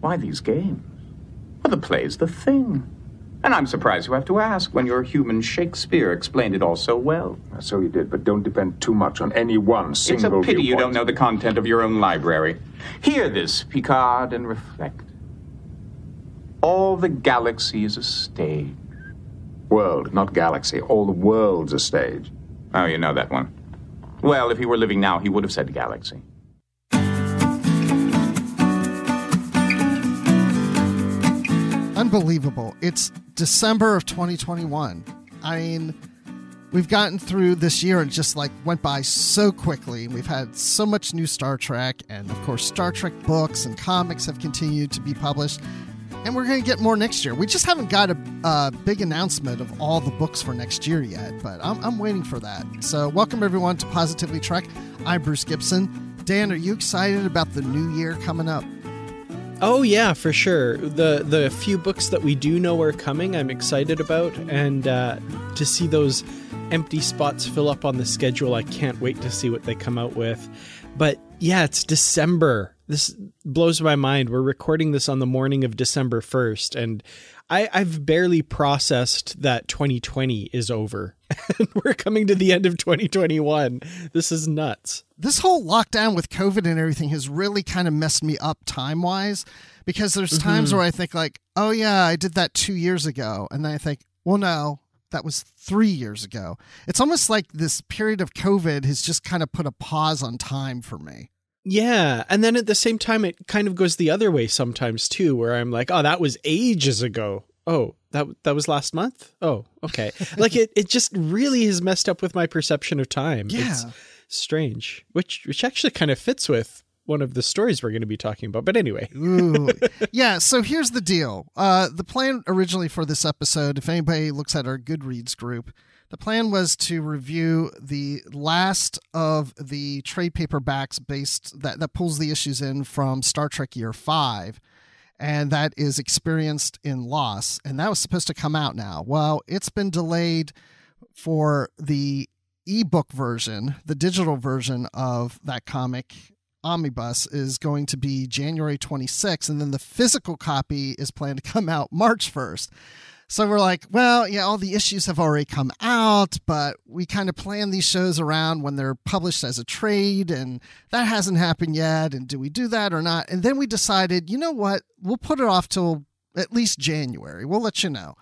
Why these games? Well, the play's the thing. And I'm surprised you have to ask when your human Shakespeare explained it all so well. So he did, but don't depend too much on any one single It's a pity you don't know the content of your own library. Hear this, Picard, and reflect. All the galaxy is a stage. World, not galaxy. All the world's a stage. Oh, you know that one. Well, if he were living now, he would have said galaxy. Unbelievable. It's December of 2021. I mean, we've gotten through this year and just like went by so quickly. We've had so much new Star Trek, and of course, Star Trek books and comics have continued to be published. And we're going to get more next year. We just haven't got a, a big announcement of all the books for next year yet, but I'm, I'm waiting for that. So, welcome everyone to Positively Trek. I'm Bruce Gibson. Dan, are you excited about the new year coming up? Oh yeah, for sure. The the few books that we do know are coming, I'm excited about, and uh, to see those empty spots fill up on the schedule, I can't wait to see what they come out with. But yeah, it's December. This blows my mind. We're recording this on the morning of December first, and I, I've barely processed that 2020 is over, and we're coming to the end of 2021. This is nuts. this whole lockdown with COVID and everything has really kind of messed me up time wise because there's mm-hmm. times where I think like, oh yeah, I did that two years ago, and then I think, well, no, that was three years ago. It's almost like this period of COVID has just kind of put a pause on time for me. Yeah, and then at the same time, it kind of goes the other way sometimes too, where I'm like, "Oh, that was ages ago. Oh, that that was last month. Oh, okay." like it, it just really has messed up with my perception of time. It's Yeah. strange, which which actually kind of fits with one of the stories we're going to be talking about. But anyway, yeah, so here's the deal. Uh, the plan originally for this episode, if anybody looks at our Goodreads group, the plan was to review the last of the trade paperbacks based that, that pulls the issues in from Star Trek Year 5, and that is experienced in loss. And that was supposed to come out now. Well, it's been delayed for the ebook version, the digital version of that comic omnibus is going to be January 26th, and then the physical copy is planned to come out March 1st. So we're like, well, yeah, all the issues have already come out, but we kind of plan these shows around when they're published as a trade, and that hasn't happened yet. And do we do that or not? And then we decided, you know what? We'll put it off till at least January. We'll let you know.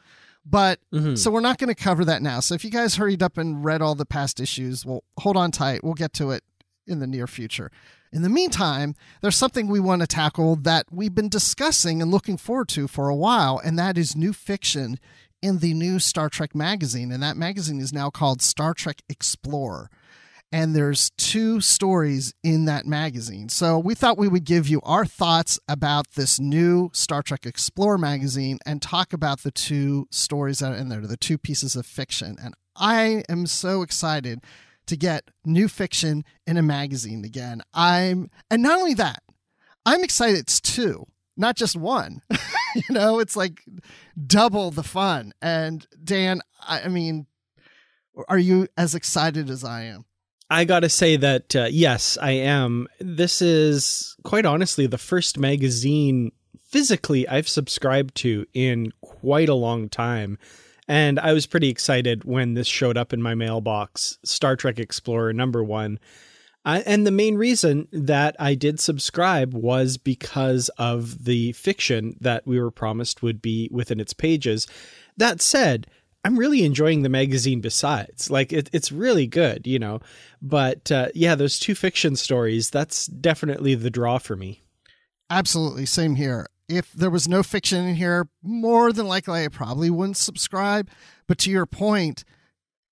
But mm-hmm. so we're not going to cover that now. So if you guys hurried up and read all the past issues, well, hold on tight. We'll get to it in the near future. In the meantime, there's something we want to tackle that we've been discussing and looking forward to for a while, and that is new fiction in the new Star Trek magazine. And that magazine is now called Star Trek Explorer. And there's two stories in that magazine. So we thought we would give you our thoughts about this new Star Trek Explorer magazine and talk about the two stories that are in there, the two pieces of fiction. And I am so excited to get new fiction in a magazine again. I'm and not only that, I'm excited it's two, not just one. you know, it's like double the fun. And Dan, I, I mean, are you as excited as I am? I got to say that uh, yes, I am. This is quite honestly the first magazine physically I've subscribed to in quite a long time. And I was pretty excited when this showed up in my mailbox Star Trek Explorer number one. I, and the main reason that I did subscribe was because of the fiction that we were promised would be within its pages. That said, I'm really enjoying the magazine besides. Like it, it's really good, you know. But uh, yeah, those two fiction stories, that's definitely the draw for me. Absolutely. Same here. If there was no fiction in here, more than likely I probably wouldn't subscribe. But to your point,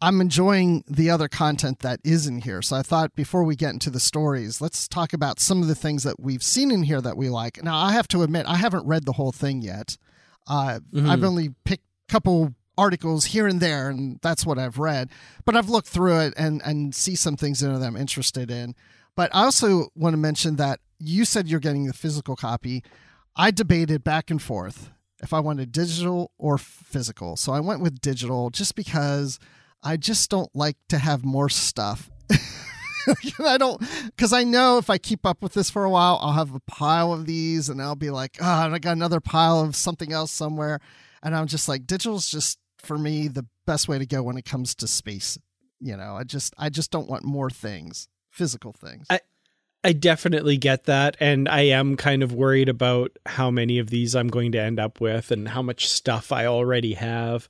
I'm enjoying the other content that is in here. So I thought before we get into the stories, let's talk about some of the things that we've seen in here that we like. Now, I have to admit, I haven't read the whole thing yet. Uh, mm-hmm. I've only picked a couple articles here and there, and that's what I've read. But I've looked through it and, and see some things in it that I'm interested in. But I also want to mention that you said you're getting the physical copy. I debated back and forth if I wanted digital or physical. So I went with digital just because I just don't like to have more stuff. I don't, because I know if I keep up with this for a while, I'll have a pile of these and I'll be like, oh, I got another pile of something else somewhere. And I'm just like, digital's just for me the best way to go when it comes to space. You know, I just, I just don't want more things, physical things. I, I definitely get that. And I am kind of worried about how many of these I'm going to end up with and how much stuff I already have.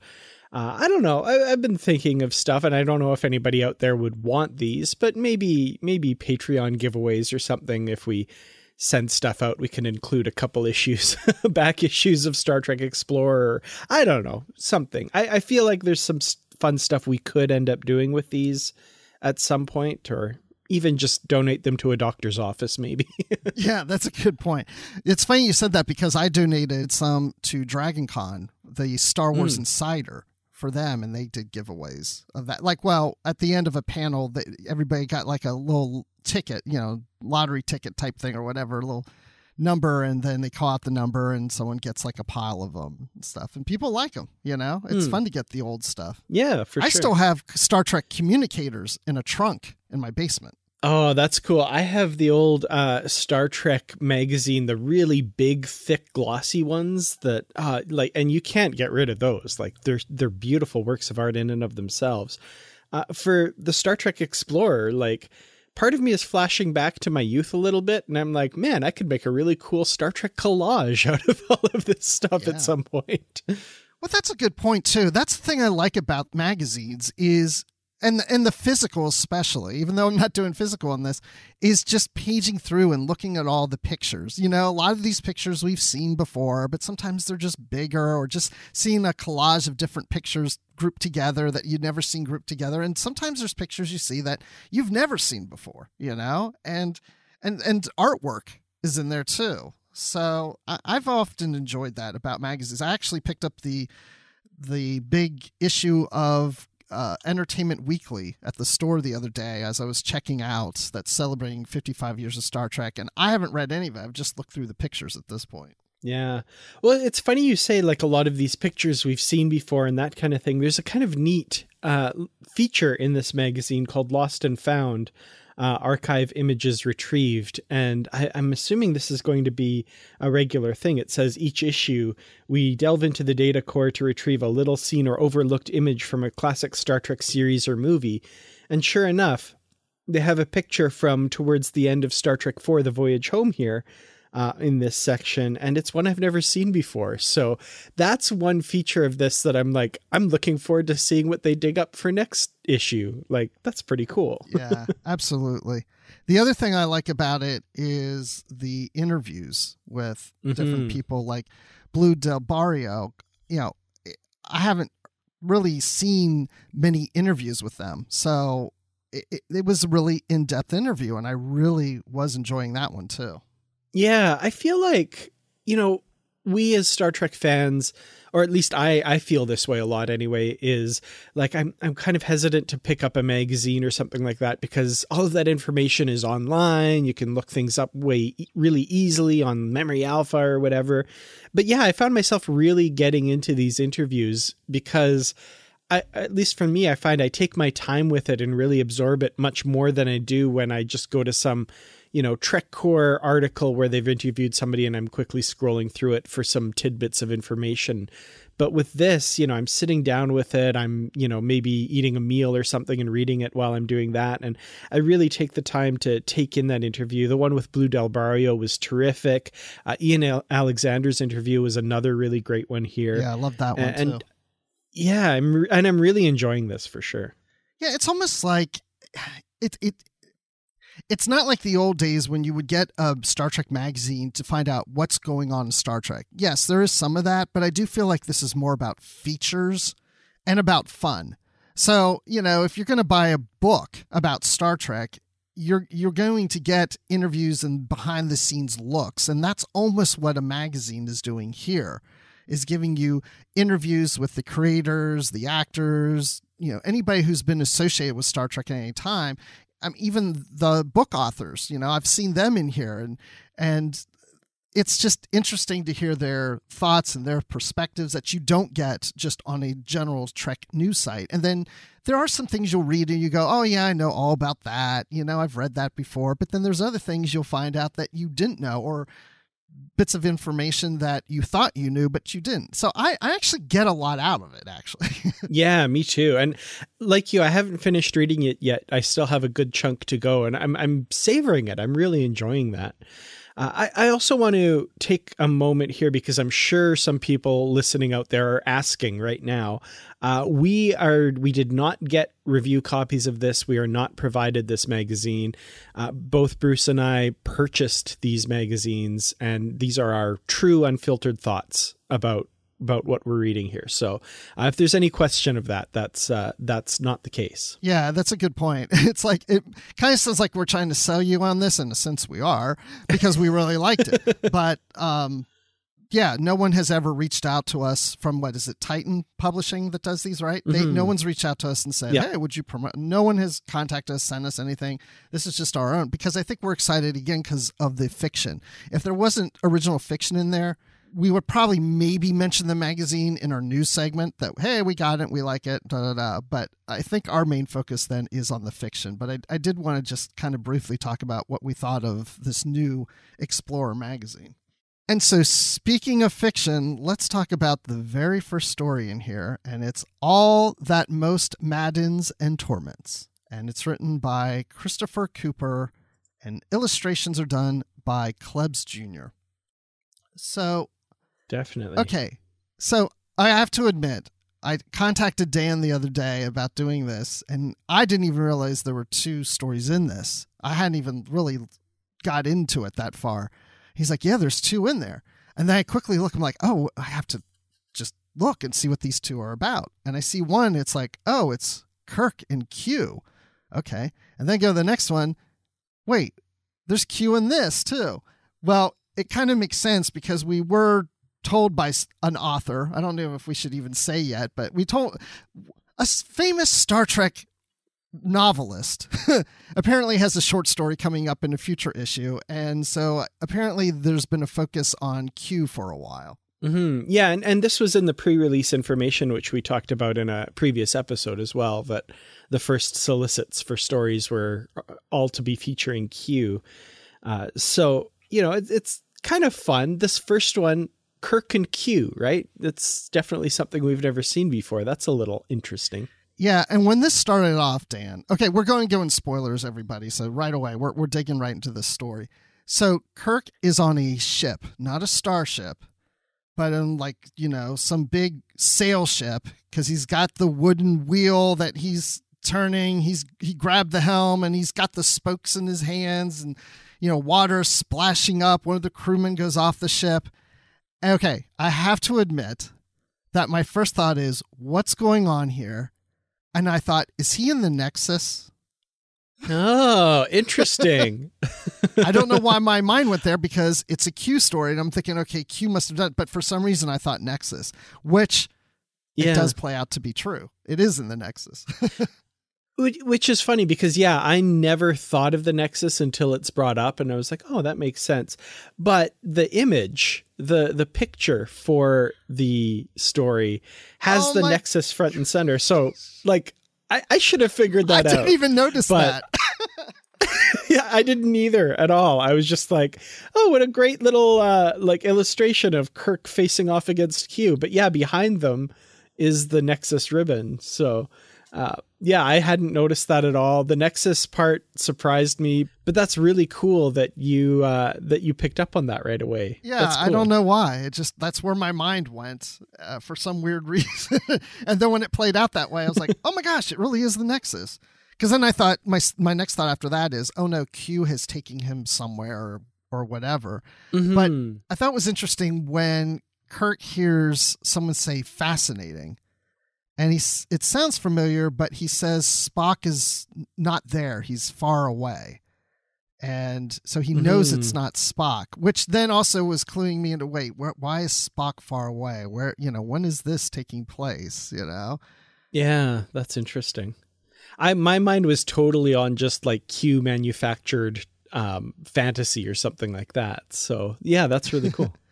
Uh, I don't know. I, have been thinking of stuff, and I don't know if anybody out there would want these, but maybe maybe Patreon giveaways or something. If we send stuff out, we can include a couple issues, back issues of Star Trek Explorer. I don't know something. I, I feel like there's some fun stuff we could end up doing with these at some point, or even just donate them to a doctor's office, maybe. yeah, that's a good point. It's funny you said that because I donated some to Dragon Con, the Star Wars mm. Insider for them and they did giveaways of that like well at the end of a panel that everybody got like a little ticket you know lottery ticket type thing or whatever a little number and then they call out the number and someone gets like a pile of them and stuff and people like them you know it's mm. fun to get the old stuff yeah for i sure. I still have star trek communicators in a trunk in my basement Oh, that's cool. I have the old uh, Star Trek magazine, the really big, thick, glossy ones that uh, like, and you can't get rid of those. Like they're they're beautiful works of art in and of themselves. Uh, for the Star Trek Explorer, like part of me is flashing back to my youth a little bit, and I'm like, man, I could make a really cool Star Trek collage out of all of this stuff yeah. at some point. Well, that's a good point too. That's the thing I like about magazines is and and the physical especially even though i'm not doing physical on this is just paging through and looking at all the pictures. You know a lot of these pictures we've seen before but sometimes they're just bigger or just seeing a collage of different pictures grouped together that you've never seen grouped together. And sometimes there's pictures you see that you've never seen before you know? And and and artwork is in there too. So I, i've often enjoyed that about magazines. I actually picked up the the big issue of uh, Entertainment Weekly at the store the other day as I was checking out that's celebrating 55 years of Star Trek, and I haven't read any of it. I've just looked through the pictures at this point. Yeah. Well, it's funny you say like a lot of these pictures we've seen before and that kind of thing. There's a kind of neat uh, feature in this magazine called Lost and Found, uh, archive images retrieved. And I, am assuming this is going to be a regular thing. It says each issue, we delve into the data core to retrieve a little seen or overlooked image from a classic Star Trek series or movie. And sure enough, they have a picture from towards the end of Star Trek IV The Voyage Home here uh, in this section, and it's one I've never seen before. So that's one feature of this that I'm like, I'm looking forward to seeing what they dig up for next issue. Like, that's pretty cool. yeah, absolutely. The other thing I like about it is the interviews with mm-hmm. different people, like Blu Del Barrio. You know, I haven't really seen many interviews with them, so it, it, was a really in-depth interview, and I really was enjoying that one too. Yeah, I feel like, you know, we as Star Trek fans, or at least I, I feel this way a lot anyway, is like I'm I'm kind of hesitant to pick up a magazine or something like that because all of that information is online. You can look things up way really easily on Memory Alpha or whatever. But yeah, I found myself really getting into these interviews because I, at least for me, I find I take my time with it and really absorb it much more than I do when I just go to some you know, TrekCore article where they've interviewed somebody and I'm quickly scrolling through it for some tidbits of information. But with this, you know, I'm sitting down with it. I'm, you know, maybe eating a meal or something and reading it while I'm doing that. And I really take the time to take in that interview. The one with Blu Del Barrio was terrific. Uh, Ian Alexander's interview was another really great one here. Yeah, I love that one and, too. Yeah, I'm and I'm really enjoying this for sure. Yeah, it's almost like it it it's not like the old days when you would get a Star Trek magazine to find out what's going on in Star Trek. Yes, there is some of that, but I do feel like this is more about features and about fun. So, you know, if you're going to buy a book about Star Trek, you're you're going to get interviews and behind the scenes looks, and that's almost what a magazine is doing here is giving you interviews with the creators, the actors, you know, anybody who's been associated with Star Trek at any time, um, even the book authors, you know, I've seen them in here and and it's just interesting to hear their thoughts and their perspectives that you don't get just on a general Trek news site. And then there are some things you'll read and you go, oh, yeah, I know all about that. You know, I've read that before. But then there's other things you'll find out that you didn't know or bits of information that you thought you knew but you didn't. So i, I actually get a lot out of it actually. Yeah me too. And like you i haven't finished reading it yet. I still have a good chunk to go and i'm, I'm savoring it. I'm really enjoying that uh, I, I also want to take a moment here because I'm sure some people listening out there are asking right now. Uh, we are we did not get review copies of this. We are not provided this magazine. Uh, both Bruce and I purchased these magazines, and these are our true unfiltered thoughts about about what we're reading here. So, uh, if there's any question of that, that's uh, that's not the case. Yeah, that's a good point. It's like it kind of sounds like we're trying to sell you on this, in a sense we are because we really liked it. But um, yeah, no one has ever reached out to us from what is it, Titan Publishing that does these, right? They, mm-hmm. no one's reached out to us and said, yeah. "Hey, would you promote?" No one has contacted us, sent us anything. This is just our own because I think we're excited again because of the fiction. If there wasn't original fiction in there we would probably maybe mention the magazine in our news segment that hey we got it we like it da da da. But i think our main focus then is on the fiction. But i, I did want to just kind of briefly talk about what we thought of this new explorer magazine. And so speaking of fiction let's talk about the very first story in here and it's all that most maddens and torments. And it's written by christopher cooper and illustrations are done by Klebs Jr. So Definitely. Okay. So I have to admit, I contacted Dan the other day about doing this, and I didn't even realize there were two stories in this. I hadn't even really got into it that far. He's like, Yeah, there's two in there. And then I quickly look, I'm like, Oh, I have to just look and see what these two are about. And I see one, it's like, Oh, it's Kirk and Q. Okay. And then go to the next one. Wait, there's Q in this too. Well, it kind of makes sense because we were told by an author. I don't know if we should even say yet, but we told a famous Star Trek novelist apparently has a short story coming up in a future issue. And so apparently there's been a focus on Q for a while. Mm-hmm. Yeah, and, and this was in the pre-release information, which we talked about in a previous episode as well. That the first solicits for stories were all to be featuring Q. Uh, so you know, it, it's kind of fun. This first one Kirk and Q, right? That's definitely something we've never seen before. That's a little interesting. Yeah, and when this started off, Dan. Okay, we're going to go in spoilers, everybody. So right away, we're we're digging right into this story. So Kirk is on a ship, not a starship, but in like you know some big sail ship because he's got the wooden wheel that he's turning. He's he grabbed the helm and he's got the spokes in his hands and you know water splashing up. One of the crewmen goes off the ship okay, I have to admit that my first thought is, what's going on here? And I thought, is he in the Nexus? Oh, interesting. I don't know why my mind went there because it's a Q story, and I'm thinking, okay, Q must have done it. But for some reason, I thought Nexus, which yeah. it does play out to be true. It is in the Nexus. Which is funny because, yeah, I never thought of the Nexus until it's brought up, and I was like, oh, that makes sense. But the image, the the picture for the story has oh the my- Nexus front and center. So, like, I, I should have figured that out. I didn't even notice that. yeah, I didn't either at all. I was just like, oh, what a great little uh, like illustration of Kirk facing off against Q. But yeah, behind them is the Nexus ribbon. So uh, yeah, I hadn't noticed that at all. The Nexus part surprised me, but that's really cool that you uh, that you picked up on that right away. Yeah, cool. I don't know why. It just that's where my mind went uh, for some weird reason. and then when it played out that way, I was like, "Oh my gosh, it really is the Nexus." Because then I thought my my next thought after that is, "Oh no, Q has taken him somewhere or, or whatever." Mm-hmm. But I thought it was interesting when Kirk hears someone say "fascinating." And he's it sounds familiar but he says spock is not there. He's far away. And so he knows mm-hmm. it's not spock which then also was cluing me into wait where, why is spock far away? Where you know when is this taking place you know? Yeah that's interesting. I my mind was totally on just like q manufactured um fantasy or something like that. So yeah that's really cool.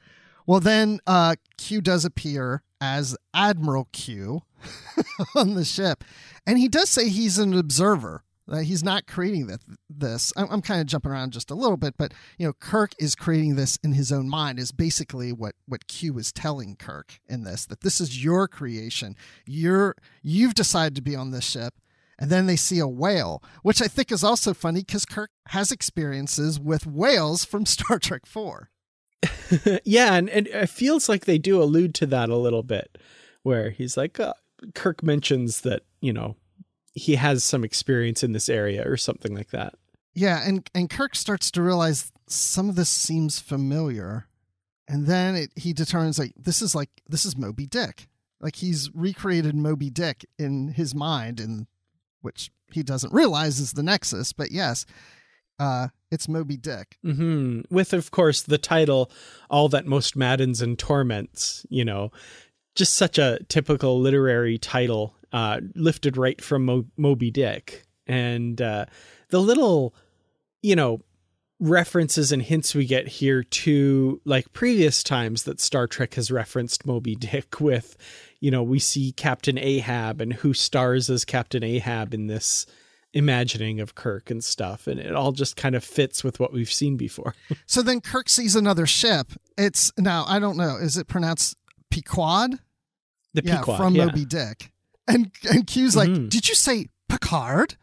Well then uh q does appear as admiral q on the ship. And he does say he's an observer. That he's not creating this. I'm, I'm kind of jumping around just a little bit, but you know, Kirk is creating this in his own mind. Is basically what what Q is telling Kirk in this that this is your creation. You're you've decided to be on this ship, and then they see a whale, which I think is also funny because Kirk has experiences with whales from Star Trek Four. yeah, and, and it feels like they do allude to that a little bit, where he's like, uh, Kirk mentions that, you know, he has some experience in this area or something like that. Yeah, and and Kirk starts to realize some of this seems familiar. And then it, he determines like this is like this is Moby Dick. Like he's recreated Moby Dick in his mind in which he doesn't realize is the Nexus, but yes, uh, it's Moby Dick. Mm-hmm. With, of course, the title "All That Most Maddens and Torments." You know, just such a typical literary title, uh, lifted right from Mo- Moby Dick, and uh, the little, you know, references and hints we get here to like previous times that Star Trek has referenced Moby Dick with, you know, we see Captain Ahab and who stars as Captain Ahab in this imagining of Kirk and stuff, and it all just kind of fits with what we've seen before. so then Kirk sees another ship. It's now I don't know, is it pronounced Pequod? The yeah, Pequod, from yeah. Moby Dick. And and Q's like, mm-hmm. "Did you say Picard?"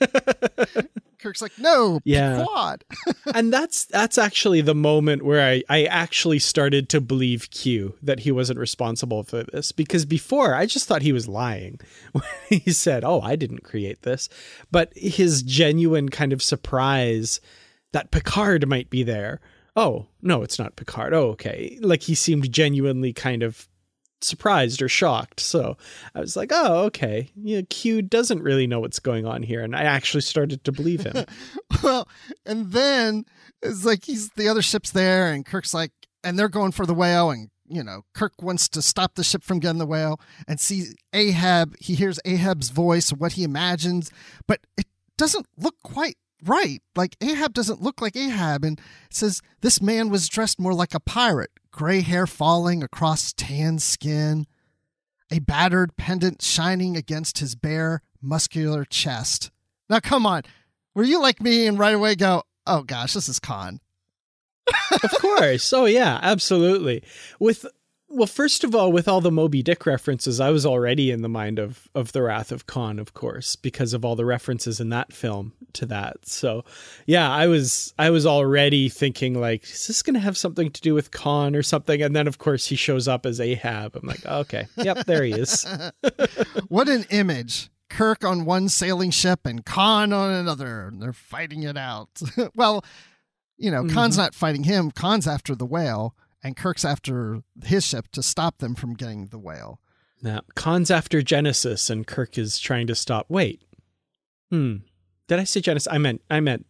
Kirk's like, "No, yeah. Pequod." and that's that's actually the moment where I I actually started to believe Q that he wasn't responsible for this because before I just thought he was lying when he said, "Oh, I didn't create this." But his genuine kind of surprise that Picard might be there oh no it's not picard oh okay like he seemed genuinely kind of surprised or shocked. So i was like oh okay. Yeah q doesn't really know what's going on here. And i actually started to believe him. Well and then it's like he's the other ship's there and kirk's like and they're going for the whale and you know kirk wants to stop the ship from getting the whale and see ahab. He hears ahab's voice what he imagines but it doesn't look quite right. Like Ahab doesn't look like Ahab. And says this man was dressed more like a pirate, gray hair falling across tan skin, a battered pendant shining against his bare, muscular chest. Now, come on. Were you like me and right away go, oh gosh, this is Khan? of course. Oh, yeah, absolutely. With well, first of all, with all the Moby Dick references, I was already in the mind of of the Wrath of Khan, of course, because of all the references in that film to that. So, yeah, I was I was already thinking like, is this going to have something to do with Khan or something? And then, of course, he shows up as Ahab. I'm like, okay, yep, there he is. what an image! Kirk on one sailing ship and Khan on another, and they're fighting it out. well, you know, mm-hmm. Khan's not fighting him. Khan's after the whale and Kirk's after his ship to stop them from getting the whale. Now, Khan's after Genesis, and Kirk is trying to stop. Wait, hmm. Did I say Genesis? I meant, I meant,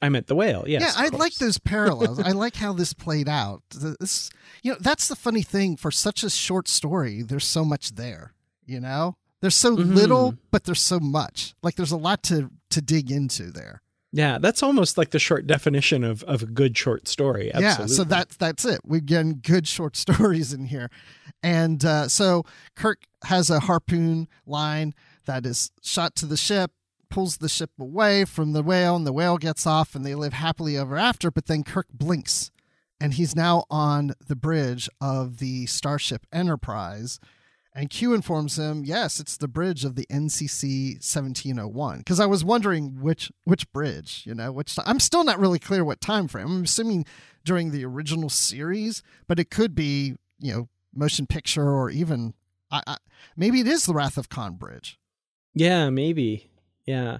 I meant the whale. Yes. Yeah, I like those parallels. I like how this played out. This, you know, that's the funny thing for such a short story. There's so much there. You know, there's so mm-hmm. little, but there's so much. Like there's a lot to to dig into there. Yeah, that's almost like the short definition of, of a good short story. Absolutely. Yeah, so that's that's it. We're getting good short stories in here, and uh, so Kirk has a harpoon line that is shot to the ship. pulls the ship away from the whale, and the whale gets off, and they live happily ever after. But then Kirk blinks, and he's now on the bridge of the Starship Enterprise. And Q informs him, yes, it's the bridge of the NCC 1701. Because I was wondering which which bridge, you know, which I'm still not really clear what time frame. I'm assuming during the original series, but it could be, you know, motion picture or even I, I, maybe it is the Wrath of Khan bridge. Yeah, maybe. Yeah.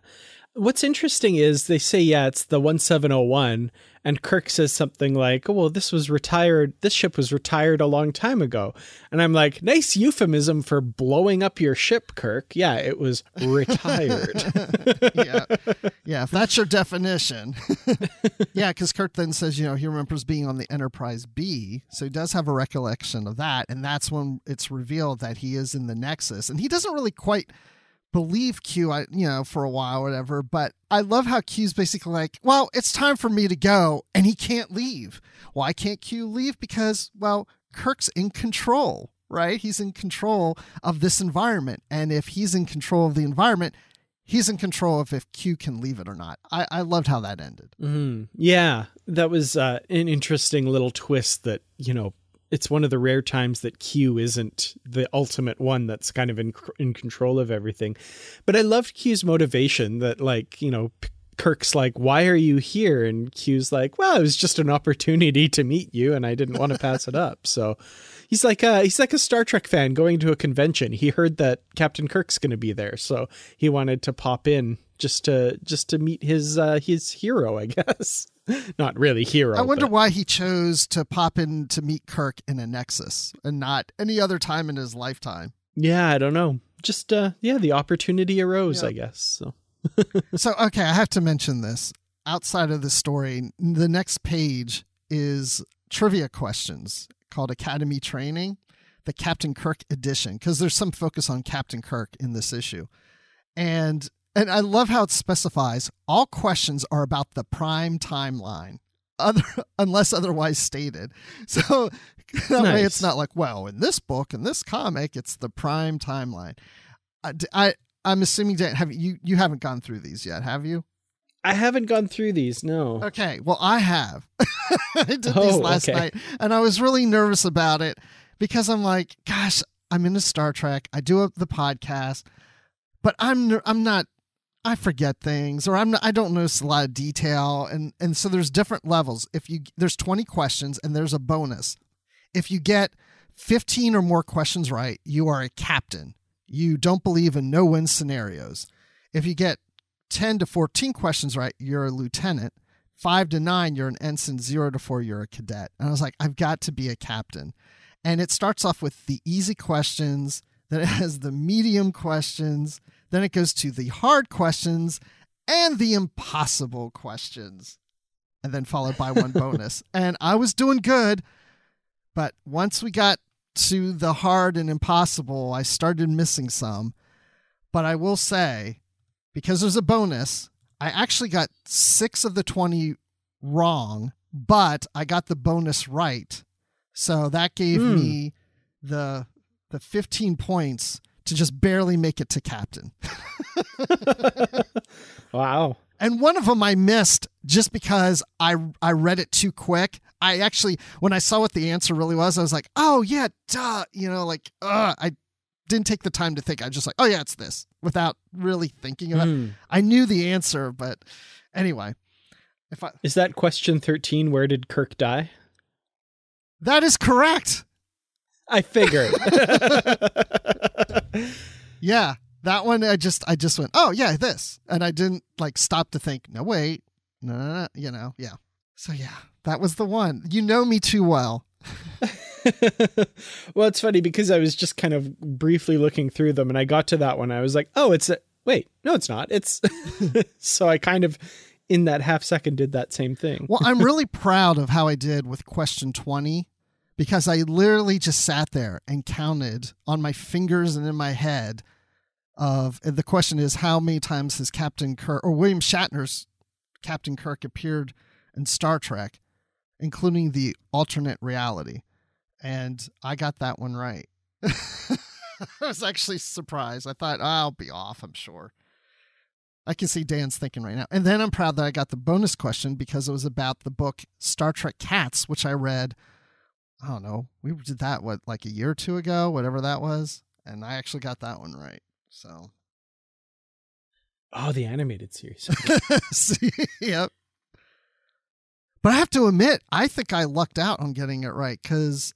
What's interesting is they say, yeah, it's the 1701, and Kirk says something like, oh, well, this was retired, this ship was retired a long time ago. And I'm like, nice euphemism for blowing up your ship, Kirk. Yeah, it was retired. yeah. Yeah, if that's your definition. yeah, because Kirk then says, you know, he remembers being on the Enterprise B. So he does have a recollection of that. And that's when it's revealed that he is in the Nexus. And he doesn't really quite believe Q, I, you know, for a while, whatever. But I love how Q's basically like, well, it's time for me to go, and he can't leave. Why can't Q leave? Because, well, Kirk's in control, right? He's in control of this environment. And if he's in control of the environment, he's in control of if Q can leave it or not. I, I loved how that ended. Mm-hmm. Yeah, that was uh, an interesting little twist that, you know, it's one of the rare times that Q isn't the ultimate one that's kind of in in control of everything. But I loved Q's motivation that like, you know, Kirk's like, "Why are you here?" and Q's like, "Well, it was just an opportunity to meet you and I didn't want to pass it up." So he's like uh he's like a Star Trek fan going to a convention. He heard that Captain Kirk's going to be there, so he wanted to pop in just to just to meet his uh his hero, I guess. not really hero. I wonder but. why he chose to pop in to meet Kirk in a Nexus and not any other time in his lifetime. Yeah, I don't know. Just uh yeah, the opportunity arose, yeah. I guess. So So okay, I have to mention this. Outside of the story, the next page is trivia questions called Academy Training, the Captain Kirk edition, because there's some focus on Captain Kirk in this issue. And and I love how it specifies all questions are about the prime timeline, other unless otherwise stated. So that nice. way, it's not like, well, in this book, in this comic, it's the prime timeline. Uh, I, I I'm assuming Dan, have you you haven't gone through these yet, have you? I haven't gone through these. No. Okay. Well, I have. I did oh, these last okay. night, and I was really nervous about it because I'm like, gosh, I'm into Star Trek. I do the podcast, but I'm I'm not I forget things or I'm not, I don't notice a lot of detail and and so there's different levels. If you there's 20 questions and there's a bonus. If you get 15 or more questions right, you are a captain. You don't believe in no-win scenarios. If you get 10 to 14 questions right, you're a lieutenant. 5 to 9 you're an ensign, 0 to 4 you're a cadet. And I was like I've got to be a captain. And it starts off with the easy questions, then it has the medium questions, then it goes to the hard questions and the impossible questions, and then followed by one bonus. And I was doing good, but once we got to the hard and impossible, I started missing some. But I will say, because there's a bonus, I actually got six of the 20 wrong, but I got the bonus right. So that gave mm. me the the 15 points to just barely make it to captain. wow. And one of them I missed just because I I read it too quick. I actually when I saw what the answer really was, I was like, "Oh yeah, duh," you know, like uh I didn't take the time to think. I just like, "Oh yeah, it's this," without really thinking about. Mm. I knew the answer, but anyway. If I Is that question 13 where did Kirk die? That is correct. I figured. yeah, that one I just I just went, "Oh, yeah, this." And I didn't like stop to think, "No, wait." No, no, no, you know. Yeah. So yeah, that was the one. You know me too well. well, it's funny because I was just kind of briefly looking through them and I got to that one. I was like, "Oh, it's a wait, no it's not." It's so I kind of in that half second did that same thing. well, I'm really proud of how I did with question 20 because I literally just sat there and counted on my fingers and in my head of the question is how many times has Captain Kirk or William Shatner's Captain Kirk appeared in Star Trek, including the alternate reality. And I got that one right. I was actually surprised. I thought oh, I'll be off, I'm sure. I can see Dan's thinking right now. And then I'm proud that I got the bonus question because it was about the book Star Trek Cats, which I read. I don't know. We did that what like a year or two ago, whatever that was, and I actually got that one right. So. Oh, the animated series. see, yep. But I have to admit, I think I lucked out on getting it right because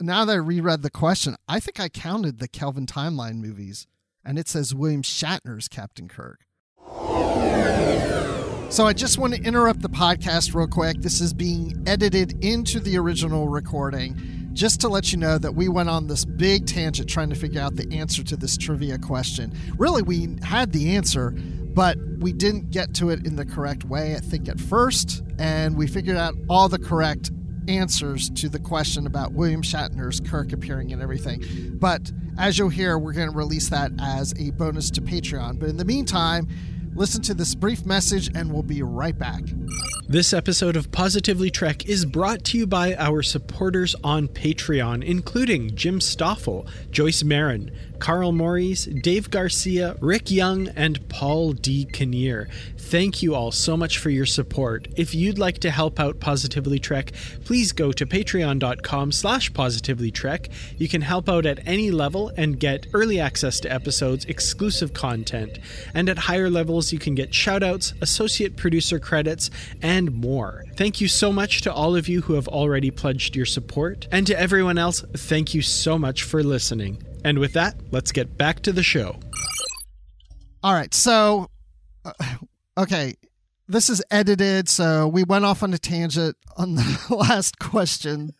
now that I reread the question, I think I counted the Kelvin timeline movies, and it says William Shatner's Captain Kirk. So I just want to interrupt the podcast real quick. This is being edited into the original recording just to let you know that we went on this big tangent trying to figure out the answer to this trivia question. Really, we had the answer, but we didn't get to it in the correct way, I think, at first. And we figured out all the correct answers to the question about William Shatner's Kirk appearing and everything. But as you'll hear, we're going to release that as a bonus to Patreon. But in the meantime, Listen to this brief message and we'll be right back. This episode of Positively Trek is brought to you by our supporters on Patreon, including Jim Stoffel, Joyce Marin, Carl Maurice, Dave Garcia, Rick Young, and Paul D. Kinnear. Thank you all so much for your support. If you'd like to help out Positively Trek, please go to patreon.com slash positivelytrek. You can help out at any level and get early access to episodes, exclusive content, and at higher levels you can get shoutouts, associate producer credits, and more. Thank you so much to all of you who have already pledged your support, and to everyone else, thank you so much for listening. And with that, let's get back to the show. All right, so uh, okay, this is edited, so we went off on a tangent on the last question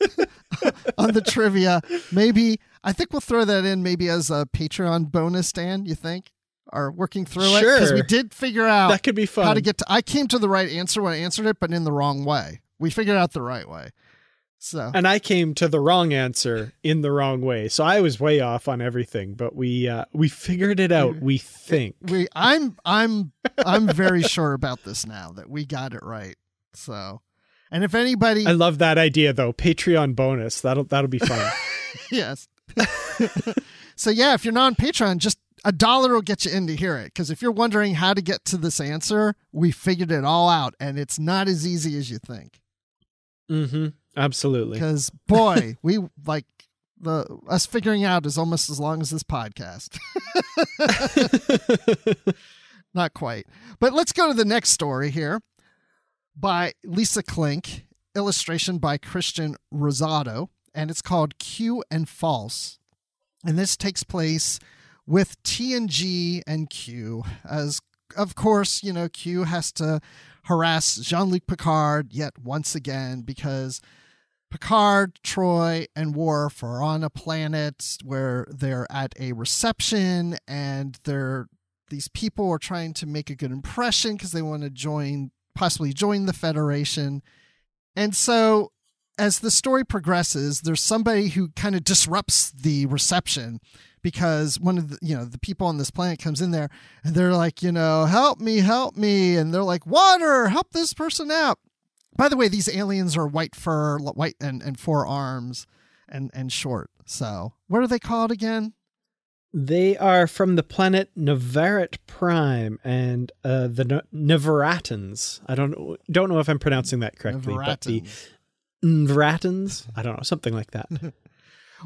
on the trivia. Maybe I think we'll throw that in maybe as a Patreon bonus, Dan. You think? Are working through it because we did figure out that could be fun how to get to. I came to the right answer when I answered it, but in the wrong way. We figured out the right way. So and I came to the wrong answer in the wrong way. So I was way off on everything, but we uh, we figured it out. We think we. I'm I'm I'm very sure about this now that we got it right. So, and if anybody, I love that idea though. Patreon bonus that'll that'll be fun. yes. so yeah, if you're not on Patreon, just a dollar will get you in to hear it. Because if you're wondering how to get to this answer, we figured it all out, and it's not as easy as you think. Mm-hmm. Absolutely. Because boy, we like the us figuring out is almost as long as this podcast. Not quite. But let's go to the next story here by Lisa Klink, illustration by Christian Rosado, and it's called Q and False. And this takes place with TNG and Q as of course, you know, Q has to harass Jean Luc Picard yet once again because Picard, Troi, and Worf are on a planet where they're at a reception and they're these people are trying to make a good impression because they want to join possibly join the Federation. And so as the story progresses, there's somebody who kind of disrupts the reception because one of the you know the people on this planet comes in there and they're like you know help me help me and they're like water help this person out by the way, these aliens are white fur, white and, and four arms and, and short. So what are they called again? They are from the planet Nevaret Prime and uh, the Nevaratans. I don't don't know if I'm pronouncing that correctly, but the Nevaratans. I don't know, something like that.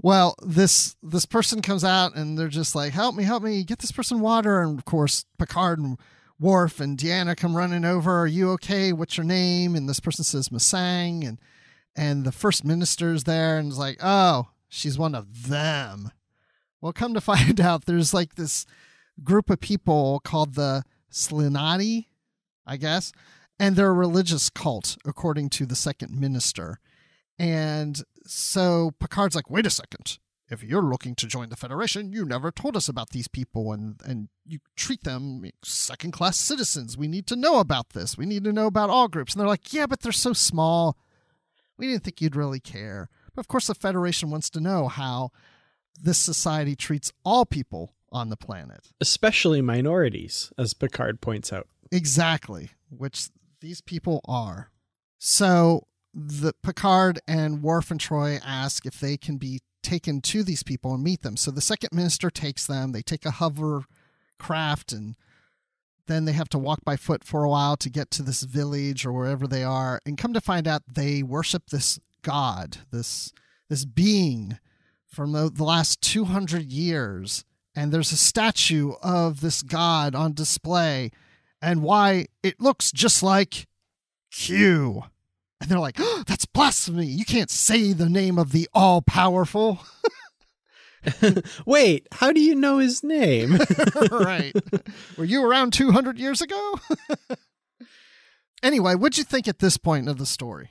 well, this this person comes out and they're just like, "Help me, help me, get this person water." And of course, Picard and Worf and Deanna come running over. Are you okay? What's your name? And this person says Masang, and and the first minister's there and is like, oh, she's one of them. Well, come to find out, there's like this group of people called the Slinati, I guess, and they're a religious cult, according to the second minister. And so Picard's like, wait a second if you're looking to join the Federation, you never told us about these people and, and you treat them second class citizens. We need to know about this. We need to know about all groups. And they're like, yeah, but they're so small. We didn't think you'd really care. But of course, the Federation wants to know how this society treats all people on the planet, especially minorities, as Picard points out. Exactly, which these people are. So the Picard and Worf and Troi ask if they can be taken to these people and meet them. So the second minister takes them. They take a hover craft and then they have to walk by foot for a while to get to this village or wherever they are, and come to find out they worship this god, this this being from the, the last 200 years and there's a statue of this god on display and why it looks just like Q. And they're like, oh, that's blasphemy. You can't say the name of the all powerful. Wait, how do you know his name? right. Were you around 200 years ago? anyway, what'd you think at this point of the story?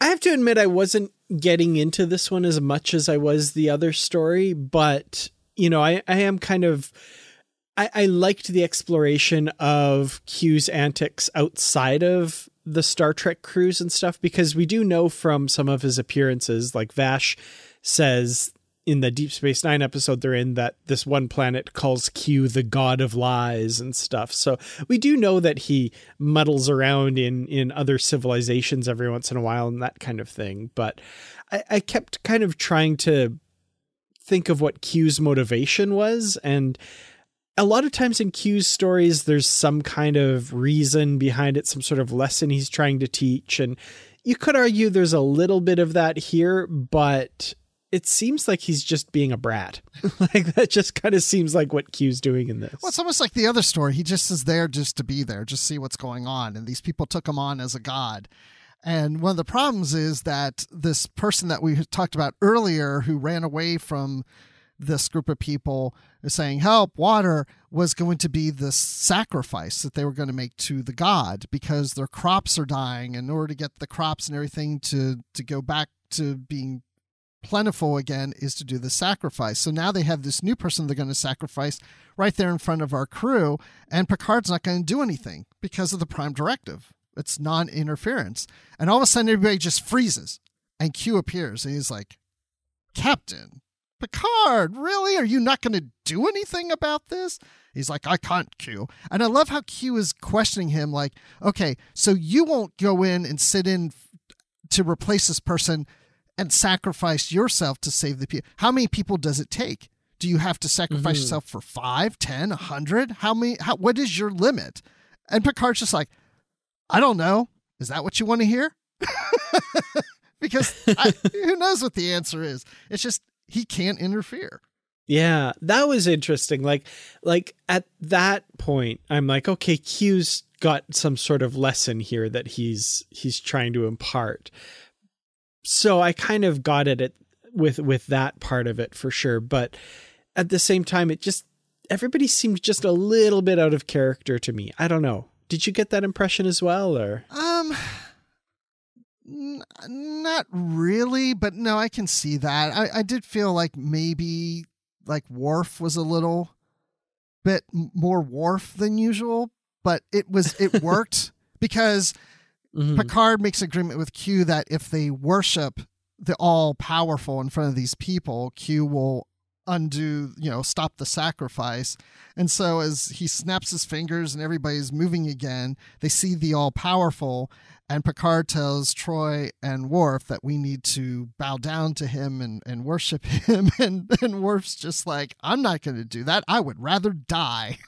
I have to admit, I wasn't getting into this one as much as I was the other story, but, you know, I, I am kind of. I, I liked the exploration of Q's antics outside of the Star Trek crews and stuff because we do know from some of his appearances, like Vash says in the Deep Space Nine episode they're in that this one planet calls Q the god of lies and stuff. So we do know that he muddles around in in other civilizations every once in a while and that kind of thing. But I, I kept kind of trying to think of what Q's motivation was and a lot of times in Q's stories, there's some kind of reason behind it, some sort of lesson he's trying to teach. And you could argue there's a little bit of that here, but it seems like he's just being a brat. like that just kind of seems like what Q's doing in this. Well, it's almost like the other story. He just is there just to be there, just see what's going on. And these people took him on as a god. And one of the problems is that this person that we talked about earlier who ran away from this group of people saying help water was going to be this sacrifice that they were going to make to the god because their crops are dying in order to get the crops and everything to to go back to being plentiful again is to do the sacrifice. So now they have this new person they're going to sacrifice right there in front of our crew, and Picard's not going to do anything because of the Prime Directive. It's non interference. And all of a sudden, everybody just freezes, and Q appears, and he's like, Captain, Picard, really? Are you not going to do anything about this? He's like, I can't, Q. And I love how Q is questioning him, like, okay, so you won't go in and sit in to replace this person and sacrifice yourself to save the people. How many people does it take? Do you have to sacrifice mm-hmm. yourself for five, ten, a hundred? How many? How, what is your limit? And Picard's just like, I don't know. Is that what you want to hear? because I, who knows what the answer is? It's just he can't interfere. Yeah, that was interesting. Like, like at that point, I'm like, okay, Q's got some sort of lesson here that he's he's trying to impart so I kind of got it at, with with that part of it for sure. But at the same time, it just everybody seemed just a little bit out of character to me. I don't know. Did you get that impression as well, or um? N- not really, but no, I can see that. I, I did feel like maybe like Worf was a little bit more Worf than usual, but it was it worked because Mm-hmm. Picard makes agreement with Q that if they worship the all powerful in front of these people, Q will undo, you know, stop the sacrifice. And so as he snaps his fingers and everybody's moving again, they see the all powerful and Picard tells Troi and Worf that we need to bow down to him and, and worship him. And, and Worf's just like, I'm not going to do that. I would rather die.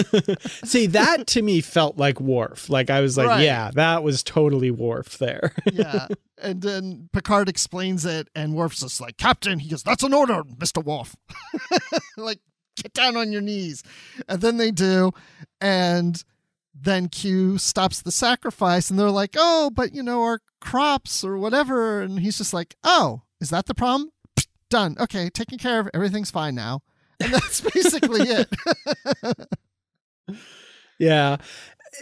See, that to me felt like Worf. Like, I was like, right. yeah, that was totally Worf there. yeah. And then Picard explains it, and Worf's just like, Captain, he goes, That's an order, Mr. Worf. like, get down on your knees. And then they do. And then Q stops the sacrifice and they're like, oh, but you know, our crops or whatever. And he's just like, oh, is that the problem? Pfft, done. Okay, taken care of. Everything's fine now. And that's basically it. yeah.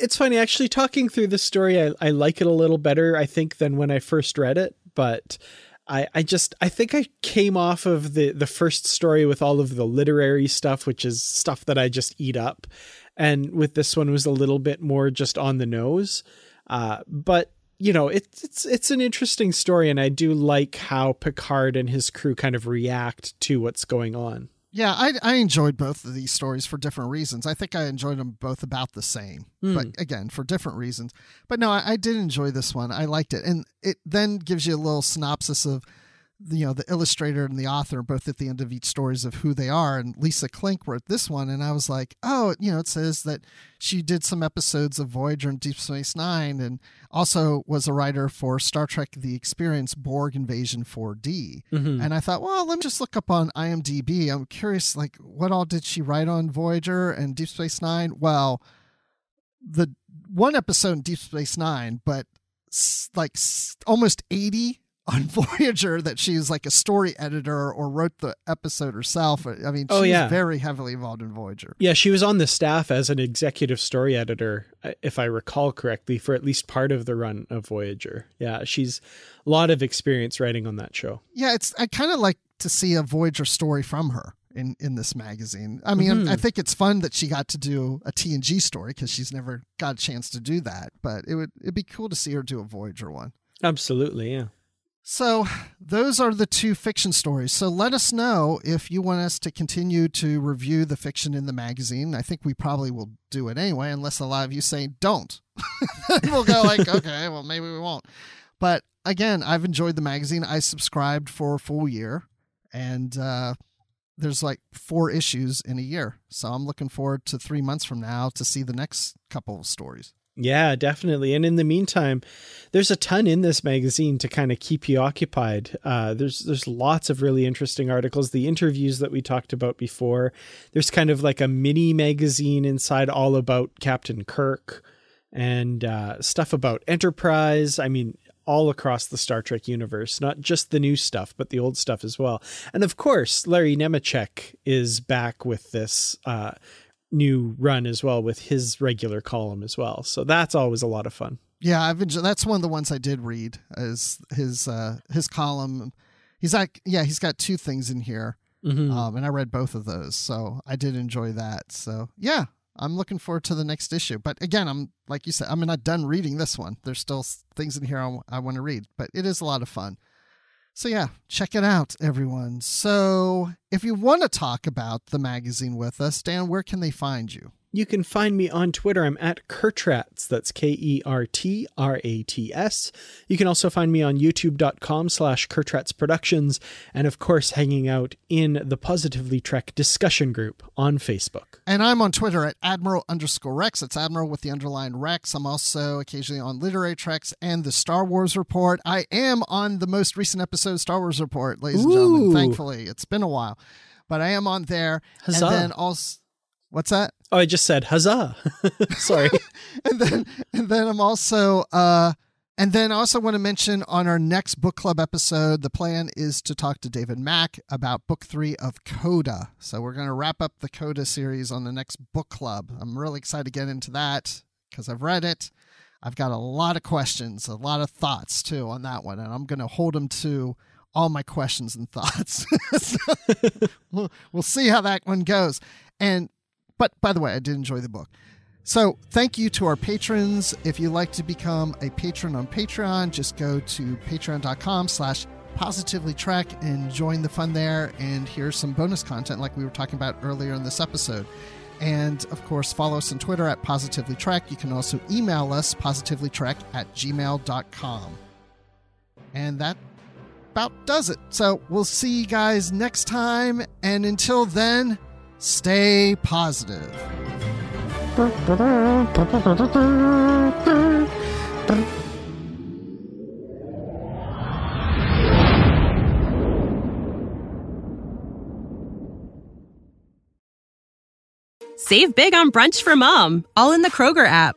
It's funny, actually, talking through the story, I, I like it a little better, I think, than when I first read it. But I, I just I think I came off of the the first story with all of the literary stuff, which is stuff that I just eat up and with this one was a little bit more just on the nose. Uh, but you know, it's it's it's an interesting story, and I do like how Picard and his crew kind of react to what's going on. Yeah, I I enjoyed both of these stories for different reasons. I think I enjoyed them both about the same, mm. but again for different reasons. But no, I, I did enjoy this one. I liked it, and it then gives you a little synopsis of you know the illustrator and the author both at the end of each stories of who they are and lisa klink wrote this one and i was like oh you know it says that she did some episodes of voyager and deep space nine and also was a writer for star trek the experience borg invasion 4d Mhm. and i thought well let me just look up on imdb. I'm curious like what all did she write on voyager and deep space nine? Well the one episode in deep space nine but like almost 80 on Voyager that she's like a story editor or wrote the episode herself. I mean, she's Oh, yeah. very heavily involved in Voyager. Yeah, she was on the staff as an executive story editor, uh, if I recall correctly, for at least part of the run of Voyager. Yeah, she's a lot of experience writing on that show. Yeah, it's I kind of like to see a Voyager story from her in in this magazine. I mean, Mhm. I think it's fun that she got to do a TNG story because she's never got a chance to do that. But it would it'd be cool to see her do a Voyager one. Absolutely, yeah. So, those are the two fiction stories. So, let us know if you want us to continue to review the fiction in the magazine. I think we probably will do it anyway, unless a lot of you say don't. we'll go like, okay, well, maybe we won't. But again, I've enjoyed the magazine. I subscribed for a full year, and uh, there's like four issues in a year. So, I'm looking forward to three months from now to see the next couple of stories. Yeah, definitely. And in the meantime, there's a ton in this magazine to kind of keep you occupied. Uh, there's there's lots of really interesting articles. The interviews that we talked about before. There's kind of like a mini magazine inside all about Captain Kirk and uh, stuff about Enterprise. I mean, all across the Star Trek universe, not just the new stuff, but the old stuff as well. And of course, Larry Nemecek is back with this. Uh, new run as well with his regular column as well. So that's always a lot of fun. Yeah, I've enjoyed, that's one of the ones I did read is his uh his column. He's like yeah, he's got two things in here. Mhm. Um and I read both of those. So I did enjoy that. So yeah, I'm looking forward to the next issue. But again, I'm like you said, I'm not done reading this one. There's still things in here I, I want to read, but it is a lot of fun. So yeah, check it out, everyone. So if you want to talk about the magazine with us, Dan, where can they find you? You can find me on Twitter. I'm at Kertrats. That's K E R T R A T S. You can also find me on youtube.com slash Kertrats Productions. And of course, hanging out in the Positively Trek discussion group on Facebook. And I'm on Twitter at Admiral underscore Rex. It's Admiral with the underlined Rex. I'm also occasionally on Literary Treks and the Star Wars Report. I am on the most recent episode of Star Wars Report, ladies and gentlemen. Thankfully, it's been a while, but I am on there. Huzzah. And then also, what's that? Oh, I just said huzzah. Sorry. and then and then I'm also uh and then I also want to mention on our next book club episode, the plan is to talk to David Mack about book three of Coda. So we're going to wrap up the Coda series on the next book club. I'm really excited to get into that because I've read it. I've got a lot of questions, a lot of thoughts too on that one, and I'm going to hold them to all my questions and thoughts. So, we'll, we'll see how that one goes. And but by the way, I did enjoy the book. So thank you to our patrons. If you'd like to become a patron on Patreon, just go to patreon.com slash positively trek and join the fun there and hear some bonus content like we were talking about earlier in this episode. And of course, follow us on Twitter at Positively Trek. You can also email us positivelytrek at gmail.com. And that about does it. So we'll see you guys next time. And until then, stay positive. Save big on brunch for mom, all in the Kroger app.